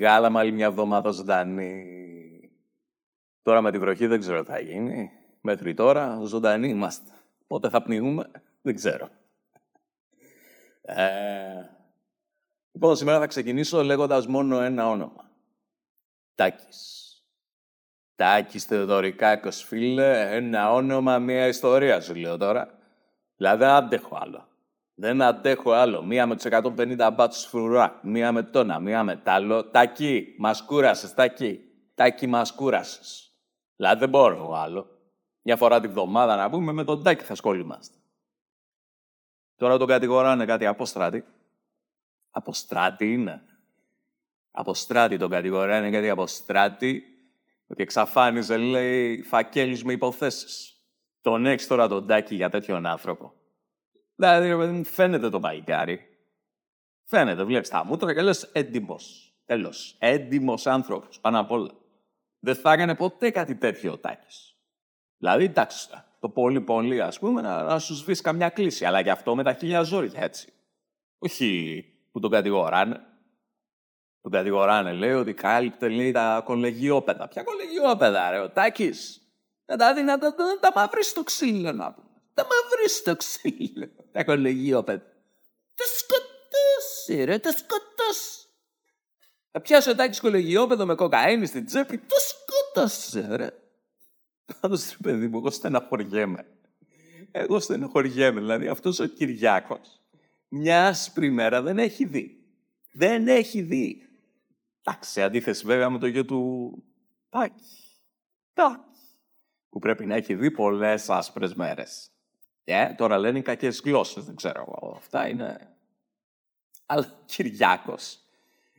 βγάλαμε άλλη μια εβδομάδα ζωντανή. Τώρα με τη βροχή δεν ξέρω τι θα γίνει. Μέχρι τώρα ζωντανοί είμαστε. Πότε θα πνιγούμε, δεν ξέρω. Ε, λοιπόν, σήμερα θα ξεκινήσω λέγοντας μόνο ένα όνομα. Τάκης. Τάκης Θεοδωρικάκος, φίλε, ένα όνομα, μια ιστορία σου λέω τώρα. Δηλαδή δεν αντέχω άλλο. Δεν αντέχω άλλο. Μία με τους 150 μπάτσους φρουρά, μία με τόνα, μία με τ' άλλο. Τάκη, μας κούρασες, Τάκη. Τάκη, μας κούρασες. Δηλαδή δεν μπορώ άλλο. Μια φορά τη βδομάδα να πούμε με τον Τάκη θα σχολούμαστε. Τώρα τον κατηγοράνε κάτι αποστράτη. Αποστράτη είναι. Αποστράτη τον κατηγοράνε κάτι αποστράτη. Ότι εξαφάνιζε, λέει, φακέλους με υποθέσεις. Τον έχεις τώρα τον Τάκη για τέτοιον άνθρωπο. Δηλαδή, φαίνεται το παϊκάρι. Φαίνεται, βλέπεις τα μούτρα και λες έντιμος. Τέλος. Έντιμος άνθρωπος, πάνω απ' όλα. Δεν θα έκανε ποτέ κάτι τέτοιο ο Τάκης. Δηλαδή, εντάξει, το πολύ πολύ, ας πούμε, να, να σου σβήσει καμιά κλίση. Αλλά γι' αυτό με τα χίλια ζόρια, έτσι. Όχι που τον κατηγοράνε. Τον κατηγοράνε, λέει ότι κάλυπτε λέει, τα κολεγιόπεδα. Ποια κολεγιόπεδα, ρε, ο Τάκης; Να τα δει να τα, τα μαύρει στο ξύλο, να πούμε. Τα μαύρει στο ξύλο. Τα κολεγιόπεδα. Τα σκοτώσει, ρε, τα σκοτώσει. Θα πιάσει ο Τάκη κολεγιόπεδο με κοκαίνη στην τσέπη. Το σκότωσε, ρε. Πάντως, ρε παιδί μου, εγώ στεναχωριέμαι. Εγώ στεναχωριέμαι. Δηλαδή, αυτός ο Κυριάκος μια άσπρη μέρα δεν έχει δει. Δεν έχει δει. Εντάξει, σε αντίθεση βέβαια με το γιο του Τάκη. Τάκη. Που πρέπει να έχει δει πολλές άσπρες μέρες. Ε, τώρα λένε κακές γλώσσες, δεν ξέρω εγώ. Αυτά είναι. Αλλά ο Κυριάκος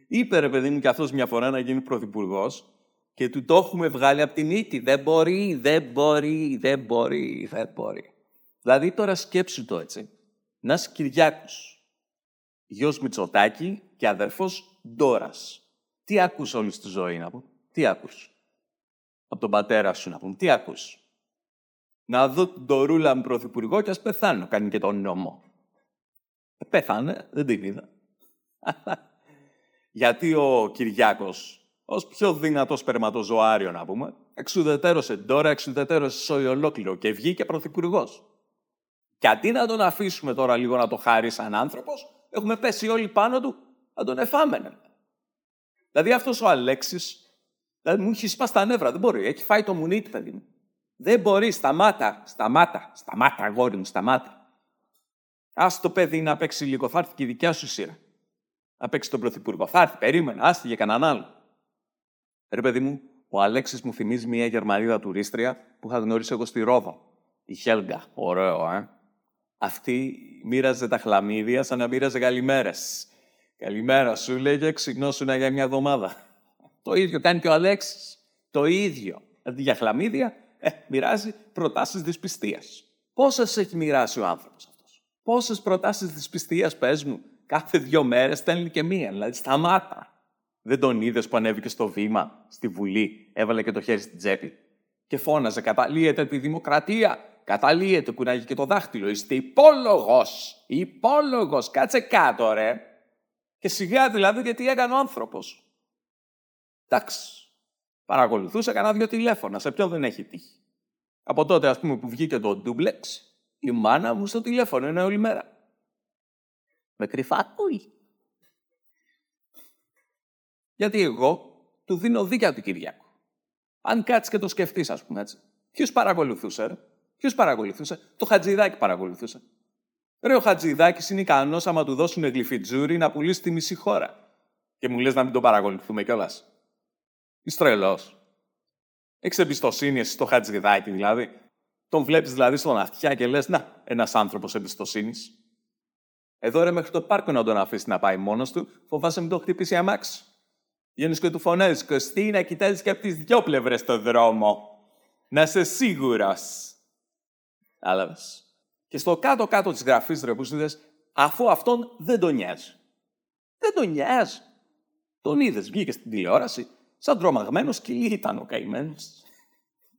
είπε ρε παιδί μου και αυτός μια φορά να γίνει πρωθυπουργός και του το έχουμε βγάλει από την ήττη. Δεν μπορεί, δεν μπορεί, δεν μπορεί, δεν μπορεί. Δηλαδή τώρα σκέψου το έτσι. Νας είσαι Κυριάκος, γιος Μητσοτάκη και αδερφός Ντόρας. Τι ακούς όλη στη ζωή να πω, τι ακούς. Από τον πατέρα σου να πούμε, τι ακούς. Να δω την Ντορούλα με πρωθυπουργό και ας πεθάνω, κάνει και τον νόμο. Ε, πέθανε, δεν την είδα. Γιατί ο Κυριάκος ως πιο δυνατό σπερματοζωάριο, να πούμε, εξουδετέρωσε τώρα, εξουδετέρωσε σόι ολόκληρο και βγήκε πρωθυπουργός. Και αντί να τον αφήσουμε τώρα λίγο να το χάρει σαν άνθρωπος, έχουμε πέσει όλοι πάνω του να τον εφάμενε. Δηλαδή αυτός ο Αλέξης, δηλαδή μου έχει σπάσει τα νεύρα, δεν μπορεί. Έχει φάει το μουνίτι, παιδί μου. Δεν μπορεί, σταμάτα, σταμάτα, σταμάτα, αγόρι μου, σταμάτα. Α το παιδί να παίξει λίγο, θα έρθει και η δικιά σου σειρά. Να παίξει τον πρωθυπουργό. Θα έρθει, περίμενα, άστι για κανέναν άλλο. Ρε παιδί μου, ο Αλέξης μου θυμίζει μια Γερμανίδα τουρίστρια που είχα γνωρίσει εγώ στη Ρόδο. Η Χέλγκα. Ωραίο, ε. Αυτή μοίραζε τα χλαμίδια σαν να μοίραζε καλημέρες. Καλημέρα σου, λέγε, ξυπνώσουν για μια εβδομάδα. Το ίδιο κάνει και ο Αλέξης. Το ίδιο. Αντί για χλαμίδια, ε, μοιράζει προτάσεις δυσπιστίας. Πόσες έχει μοιράσει ο άνθρωπος αυτός; Πόσες προτάσεις δυσπιστίας, πες μου, κάθε δύο μέρες στέλνει και μία. Δηλαδή, σταμάτα. Δεν τον είδες που ανέβηκε στο βήμα, στη Βουλή, έβαλε και το χέρι στην τσέπη και φώναζε «Καταλύεται τη δημοκρατία, καταλύεται, κουνάγει και το δάχτυλο, είστε υπόλογος! υπόλογος, κάτσε κάτω ρε». Και σιγά δηλαδή γιατί έκανε ο άνθρωπος. Εντάξει, παρακολουθούσε κανένα δυο τηλέφωνα, σε ποιον δεν έχει τύχει. Από τότε ας πούμε που βγήκε το ντούμπλεξ, η μάνα μου στο τηλέφωνο είναι όλη μέρα. Με κρυφά ακούει. Γιατί εγώ του δίνω δίκαια του Κυριάκου. Αν κάτσεις και το σκεφτείς, ας πούμε έτσι. Ποιο παρακολουθούσε, ρε; Ποιο παρακολουθούσε; Το Χατζηδάκι παρακολουθούσε. Ρε, ο Χατζηδάκι είναι ικανός άμα του δώσουν γλυφιτζούρι να πουλήσει τη μισή χώρα. Και μου λες να μην τον παρακολουθούμε κιόλας. Είσαι τρελό. Έχεις εμπιστοσύνη στο Χατζηδάκι δηλαδή; Τον βλέπεις δηλαδή στον αυτιά και λες, Να, ένας άνθρωπος εμπιστοσύνης. Εδώ ρε μέχρι το πάρκο να τον αφήσει να πάει μόνος του, φοβάσαι μην το χτυπήσει αμάξι. Βγαίνεις και του φωνάζεις Κωστή να κοιτάζεις και από τις δυο πλευρές το δρόμο. Να είσαι σίγουρος. Άλαβε. Και στο κάτω-κάτω της γραφής ρε που αφού αυτόν δεν τον νοιάζει. Δεν τον νοιάζει. Τον είδες, βγήκες στην τηλεόραση, σαν τρομαγμένος σκυλί ήταν ο καημένος.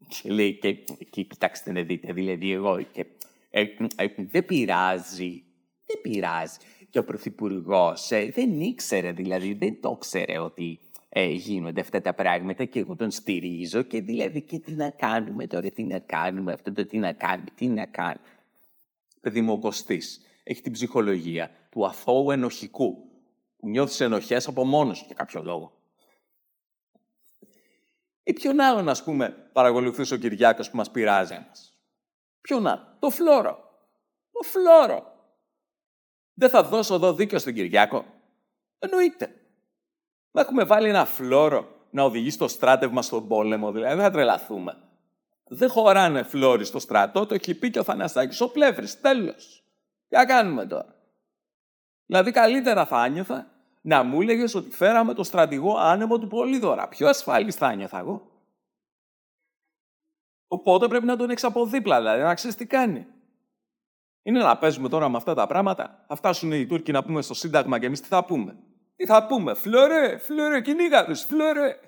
Και λέει και εκεί, κοιτάξτε να δείτε, δηλαδή εγώ. Και, ε, ε, δεν πειράζει. Δεν πειράζει και ο Πρωθυπουργός ε, δεν ήξερε, δηλαδή δεν το ξέρε ότι ε, γίνονται αυτά τα πράγματα και εγώ τον στηρίζω και δηλαδή και τι να κάνουμε τώρα, τι να κάνουμε αυτό το τι να κάνουμε, τι να κάνουμε. Παιδί μου ο Κωστής έχει την ψυχολογία του αθώου ενοχικού που νιώθεις ενοχές από μόνος για κάποιο λόγο. Ή ποιον άλλον, ας πούμε, παρακολουθούσε ο Κυριάκος που μας πειράζει ένας. Ποιον άλλο. Το φλόρο. Το φλόρο. Δεν θα δώσω εδώ δίκιο στον Κυριάκο. Εννοείται. Να έχουμε βάλει ένα φλόρο να οδηγεί στο στράτευμα στον πόλεμο, δηλαδή δεν θα τρελαθούμε. Δεν χωράνε φλόροι στο στρατό, το έχει πει και ο Θαναστάκης, ο Πλεύρης, τέλος. Τι κάνουμε τώρα. Δηλαδή καλύτερα θα άνιωθα να μου έλεγες ότι φέραμε το στρατηγό άνεμο του Πολύδωρα. Πιο ασφαλής θα άνιωθα εγώ. Οπότε πρέπει να τον έχεις από δίπλα, δηλαδή να ξέρεις τι κάνει. Είναι να παίζουμε τώρα με αυτά τα πράγματα. Θα φτάσουν οι Τούρκοι να πούμε στο Σύνταγμα και εμείς τι θα πούμε. Τι θα πούμε, φλωρέ, φλωρέ, κυνήγα τους, φλωρέ.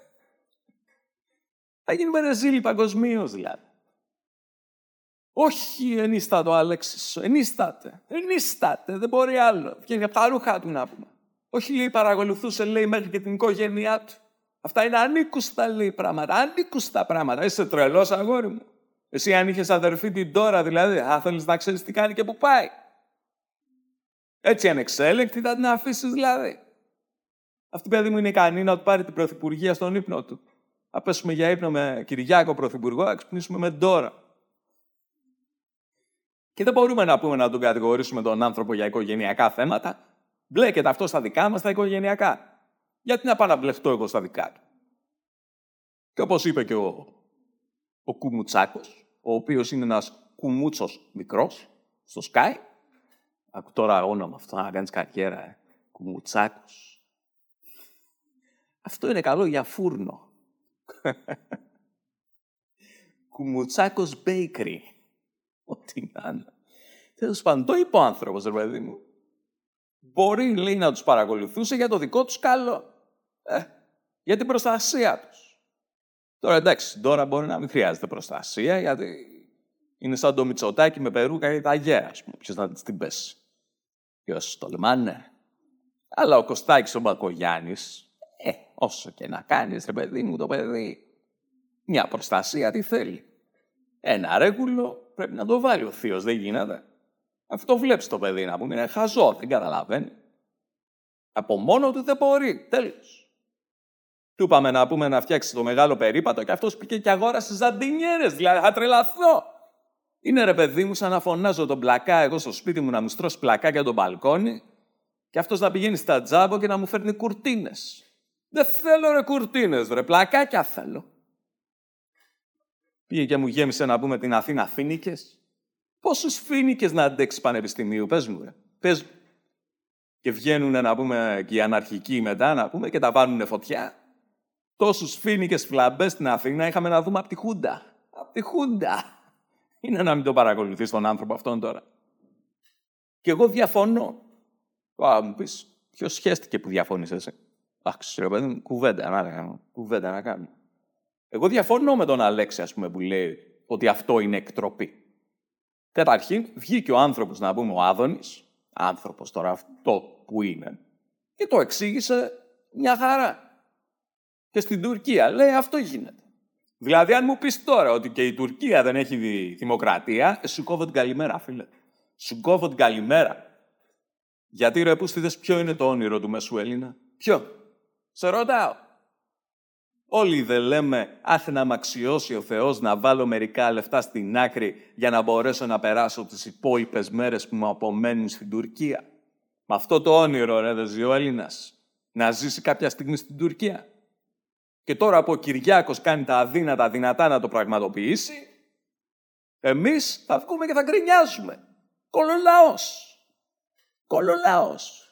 Θα γίνουμε ρεζίλοι παγκοσμίως δηλαδή. Όχι, ενίστατο, Άλεξη, ενίσταται. Ενίσταται, δεν μπορεί άλλο. Βγαίνει από τα ρούχα του να πούμε. Όχι, λέει, παρακολουθούσε, λέει, μέχρι και την οικογένειά του. Αυτά είναι ανήκουστα, λέει, πράγματα. Ανήκουστα πράγματα. Είσαι τρελός, αγόρι μου. Εσύ, αν είχες αδερφή την τώρα, δηλαδή, θα θέλεις να ξέρεις τι κάνει και πού πάει. Έτσι ανεξέλεγκτη θα την αφήσεις, δηλαδή. Αυτή, παιδί μου, είναι ικανή να του πάρει την πρωθυπουργία στον ύπνο του. Θα πέσουμε για ύπνο με Κυριάκο Πρωθυπουργό, θα ξυπνήσουμε με τώρα. Και δεν μπορούμε να πούμε να τον κατηγορήσουμε τον άνθρωπο για οικογενειακά θέματα. Μπλέκεται αυτό στα δικά μας τα οικογενειακά. Γιατί να πάω να μπλεχτώ εγώ στα δικά του; Και όπως είπε και ο, ο Κουμουτσάκος, ο οποίος είναι ένας κουμούτσος μικρός στο Sky. Ακού τώρα όνομα αυτό να κάνεις καριέρα, ε. Κουμουτσάκος. Αυτό είναι καλό για φούρνο. Κουμουτσάκος Bakery. Ό,τι να είναι. Τέλος πάντων, το είπε ο άνθρωπος, ρε παιδί μου. Μπορεί, λέει, να τους παρακολουθούσε για το δικό τους καλό. Ε, για την προστασία τους. Τώρα εντάξει, τώρα μπορεί να μην χρειάζεται προστασία, γιατί είναι σαν το Μητσοτάκι με περούκα ή τα γέα, ας πούμε. Ποιος να την πέσει; Ποιος τολμάνε. Αλλά ο Κωστάκης ο Μπακογιάννης, ε, όσο και να κάνεις, ρε παιδί μου, το παιδί, μια προστασία τι θέλει. Ένα ρέγουλο πρέπει να το βάλει ο θείος, δεν γίνεται. Αυτό βλέπεις το παιδί να πούμε, είναι χαζό, δεν καταλαβαίνει. Από μόνο του δεν μπορεί, τέλος. Του είπαμε να πούμε να φτιάξει το μεγάλο περίπατο και αυτός πήγε και αγόρασε ζαντινιέρες, δηλαδή θα τρελαθώ. Είναι ρε παιδί μου σαν να φωνάζω τον πλακά εγώ στο σπίτι μου να μου στρώσει πλακά για τον μπαλκόνι και αυτός να πηγαίνει στα τζάμπο και να μου φέρνει κουρτίνες. Δεν θέλω ρε κουρτίνες, ρε πλακάκια θέλω. Πήγε και μου γέμισε να πούμε την Αθήνα φίνικε. Πόσου φίνικε να αντέξεις πανεπιστημίου, πες μου, ρε. Πες... Και βγαίνουν να πούμε και οι αναρχικοί μετά να πούμε και τα βάλουν φωτιά. Τόσους φίνικε φλαμπές στην Αθήνα είχαμε να δούμε από τη Χούντα. Από τη Χούντα. Είναι να μην το παρακολουθείς τον άνθρωπο αυτόν τώρα. Και εγώ διαφωνώ. Α, μου πεις, ποιος σχέστηκε που διαφωνεί εσύ; Αχ, ξέρω, παιδί κουβέντα να κάνουμε. Κουβέντα να κάνουμε. Εγώ διαφωνώ με τον Αλέξη, ας πούμε, που λέει ότι αυτό είναι εκτροπή. Καταρχήν, βγήκε ο άνθρωπος, να πούμε, ο Άδωνης, άνθρωπος τώρα αυτό που είναι, και το εξήγησε μια χαρά. Και στην Τουρκία λέει αυτό γίνεται. Δηλαδή, αν μου πεις τώρα ότι και η Τουρκία δεν έχει δημοκρατία, ε, σου κόβω την καλημέρα, φίλε. Σου κόβω την καλημέρα. Γιατί ρε Πούστιδες, ποιο είναι το όνειρο του Μέσου Έλληνα. Ποιο; Σε ρωτάω. Όλοι δεν λέμε, άχ να με αξιώσει ο Θεός να βάλω μερικά λεφτά στην άκρη για να μπορέσω να περάσω τις υπόλοιπες μέρες που μου απομένουν στην Τουρκία. Με αυτό το όνειρο, ρε, δεν ζει ο Έλληνας. Να ζήσει κάποια στιγμή στην Τουρκία. Και τώρα που ο Κυριάκος κάνει τα αδύνατα δυνατά να το πραγματοποιήσει, εμείς θα βγούμε και θα γκρινιάζουμε. Κολολαός. Κολολαός.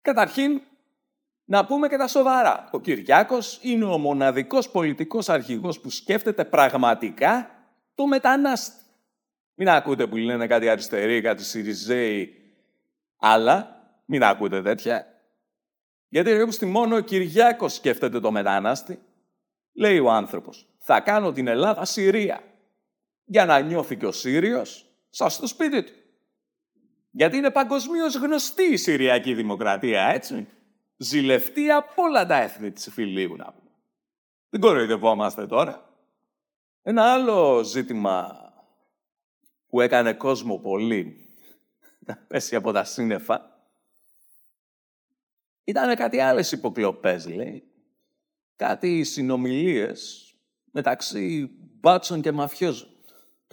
Καταρχήν, να πούμε και τα σοβαρά. Ο Κυριάκος είναι ο μοναδικός πολιτικός αρχηγός που σκέφτεται πραγματικά το μετανάστη. Μην ακούτε που λένε κάτι αριστεροί, κάτι Σιριζέοι, αλλά μην ακούτε τέτοια. Γιατί ρε μόνο ο Κυριάκος σκέφτεται το μετανάστη. Λέει ο άνθρωπος, θα κάνω την Ελλάδα Συρία. Για να νιώθει και ο Σύριος σαν στο σπίτι του. Γιατί είναι παγκοσμίως γνωστή η Συριακή Δημοκρατία, έτσι. Ζηλευτεί από όλα τα έθνη της Φιλίου, να πούμε. Δεν κοροϊδευόμαστε τώρα. Ένα άλλο ζήτημα που έκανε κόσμο πολύ να πέσει από τα σύννεφα ήταν κάτι άλλες υποκλοπές, λέει. Κάτι συνομιλίες μεταξύ μπάτσων και μαφιόζων.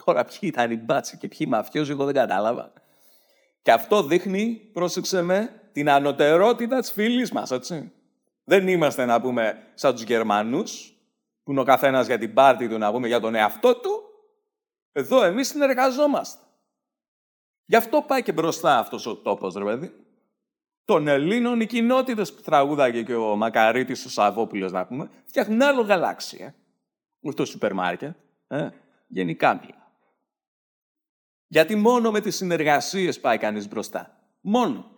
Τώρα ποιοι ήταν οι μπάτσοι και ποιοι μαφιόζοι, εγώ δεν κατάλαβα. Και αυτό δείχνει, πρόσεξε με, την ανωτερότητα της φίλης μας, έτσι. Δεν είμαστε, να πούμε, σαν τους Γερμανούς, που είναι ο καθένας για την πάρτη του, να πούμε, για τον εαυτό του. Εδώ εμείς συνεργαζόμαστε. Γι' αυτό πάει και μπροστά αυτός ο τόπος, ρε παιδί. Των Ελλήνων, οι κοινότητες που τραγούδαγε και ο Μακαρίτης ο Σαββόπουλος, να πούμε, φτιάχνουν άλλο γαλάξια. Όχι το σούπερ μάρκετ. Ε, γενικά πια. Γιατί μόνο με τις συνεργασίες πάει κανείς μπροστά. Μόνο.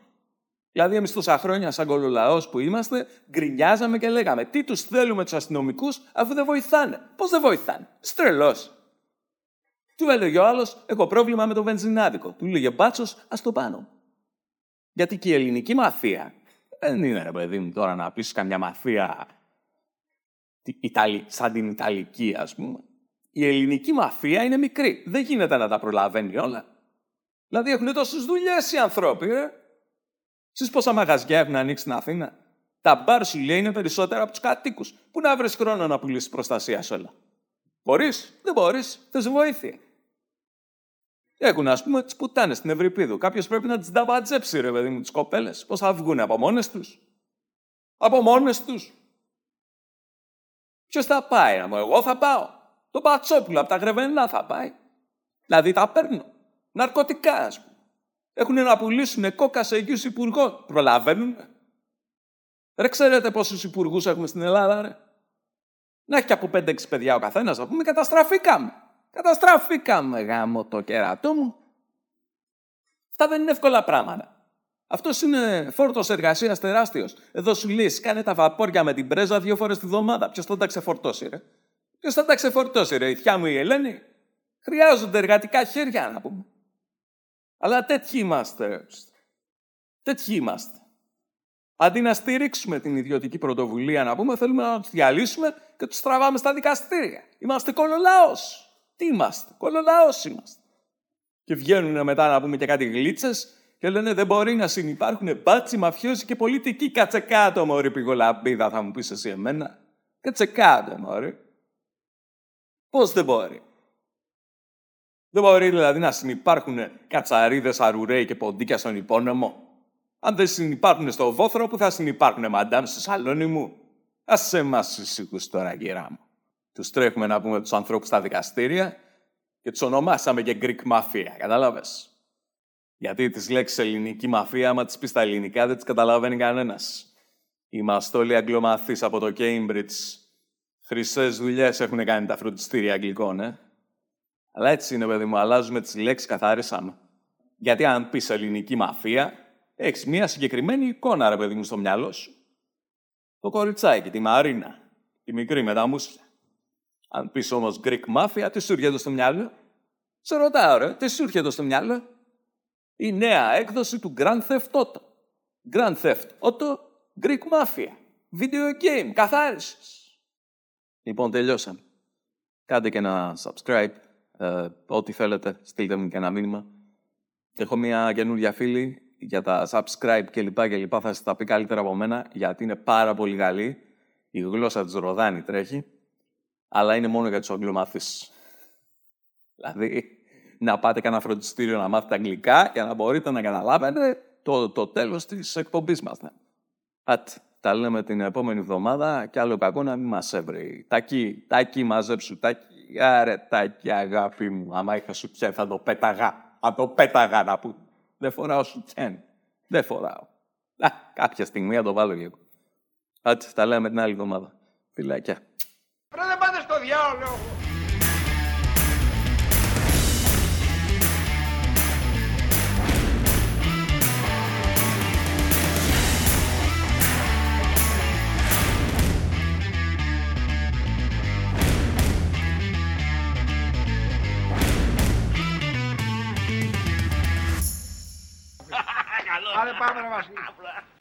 Δηλαδή, εμείς τόσα χρόνια, σαν κολολαό που είμαστε, γκρινιάζαμε και λέγαμε Τι τους θέλουμε τους αστυνομικούς, αφού δεν βοηθάνε. Πώς δεν βοηθάνε; Στρελός. Του έλεγε ο άλλος: Έχω πρόβλημα με το βενζινάδικο. Του λέγε Μπάτσος, ας το πάνω. Γιατί και η ελληνική μαφία δεν είναι, ρε παιδί μου, τώρα να πεις καμιά μαφία σαν την Ιταλική, ας πούμε. Η ελληνική μαφία είναι μικρή. Δεν γίνεται να τα προλαβαίνει όλα. Δηλαδή έχουν τόσες δουλειές οι άνθρωποι, ρε. Εσεί πόσα μαγαζιά έχουν ανοίξει στην Αθήνα; Τα μπαρ σου λέει είναι περισσότερα από τους κατοίκους. Πού να βρεις χρόνο να πουλήσεις προστασία σε όλα; Μπορείς, δεν μπορείς, θες βοήθεια. Έχουν, ας πούμε, τις πουτάνες στην Ευρυπίδου. Κάποιος πρέπει να τις νταμπατζέψει, ρε παιδί μου, τις κοπέλες. Πώς θα βγουν από μόνες τους; Από μόνες τους. Ποιος θα πάει, να μου, εγώ θα πάω; Το πατσόπουλο από τα γρεβενά θα πάει. Δηλαδή τα παίρνω. Ναρκωτικά, ας πούμε. Έχουν να πουλήσουν κόκα σε εκεί υπουργό. Προλαβαίνουν. Ρε, ξέρετε πόσους υπουργούς έχουμε στην Ελλάδα, ρε; Να έχει και από 5-6 παιδιά ο καθένας, να πούμε, καταστραφήκαμε. Καταστραφήκαμε, γάμο το κερατό μου. Αυτά δεν είναι εύκολα πράγματα. Αυτός είναι φόρτος εργασίας τεράστιος. Εδώ σου λέει, κάνε τα βαπόρια με την πρέζα δύο φορές τη βδομάδα. Ποιος θα τα ξεφορτώσει, ρε; Ποιος θα τα ξεφορτώσει, ρε; Η θιά μου η Ελένη. Χρειάζονται εργατικά χέρια, να πούμε. Αλλά τέτοιοι είμαστε. Τέτοιοι είμαστε. Αντί να στηρίξουμε την ιδιωτική πρωτοβουλία, να πούμε, θέλουμε να τους διαλύσουμε και τους τραβάμε στα δικαστήρια. Είμαστε κολολάος. Τι είμαστε, κολολάος είμαστε. Και βγαίνουν μετά να πούμε και κάτι γλίτσες και λένε δεν μπορεί να συνεπάρχουν μπάτσι, μαφιόζοι και πολιτικοί. Κάτσε κάτω, μωρή πηγολαμπίδα, θα μου πεις εσύ εμένα. Κάτσε κάτω, μωρή. Πώς δεν μπορεί. Δεν μπορεί δηλαδή να συνεπάρχουν κατσαρίδες, αρουραίοι και ποντίκια στον υπόνομο. Αν δεν συνεπάρχουν στο βόθρο, που θα συνεπάρχουν μαντάμ στο σαλόνι μου; Α εμά ησυχούς τώρα, γυρά μου. Τους τρέχουμε να πούμε τους ανθρώπους στα δικαστήρια και τους ονομάσαμε και Greek Mafia. Κατάλαβες; Γιατί τις λέξεις ελληνική μαφία, άμα τις πεις στα ελληνικά, δεν τις καταλαβαίνει κανένας. Είμαστε όλοι αγγλομαθείς από το Cambridge. Χρυσές δουλειές έχουν κάνει τα φροντιστήρια αγγλικών, ε. Αλλά έτσι είναι, παιδί μου, αλλάζουμε τις λέξεις, καθαρίσαμε. Γιατί αν πεις ελληνική μαφία, έχεις μία συγκεκριμένη εικόνα, ρε παιδί μου, στο μυαλό σου. Το κοριτσάκι, τη Μαρίνα, τη μικρή με τα μουσια. Αν πεις όμως Greek Mafia, τι σου έρχεται στο μυαλό; Σε ρωτάω, ρε, τι σου έρχεται στο μυαλό; Η νέα έκδοση του Grand Theft Auto. Grand Theft Auto, Greek Mafia. Video game, καθάρισης. Λοιπόν, τελειώσαμε. Κάντε και ένα subscribe. Ε, ό,τι θέλετε, στείλτε μου και ένα μήνυμα. Έχω μια καινούργια φίλη για τα subscribe και λοιπά και λοιπά. Θα σας τα πει καλύτερα από μένα, γιατί είναι πάρα πολύ καλή. Η γλώσσα της Ροδάνη τρέχει αλλά είναι μόνο για τους αγγλομαθείς. Δηλαδή, να πάτε κανένα φροντιστήριο να μάθετε αγγλικά για να μπορείτε να καταλάβετε το, το τέλος της εκπομπής μας. Ναι. Άτε, τα λέμε την επόμενη εβδομάδα και άλλο κακό να μην μας έβρει. Τάκι, τάκι, μαζέψου, τάκι. Άρε, τάκι, αγάπη μου. Άμα είχα σου τιέν, θα το πέταγα. Θα το πέταγα να που. Δεν φοράω σου τιέν. Δεν φοράω. Α, κάποια στιγμή θα το βάλω και εγώ. Άτε, τα λέμε την άλλη εβδομάδα. Φιλάκια. Ρε δεν πάτε στο διάολο. Habla, habla, habla.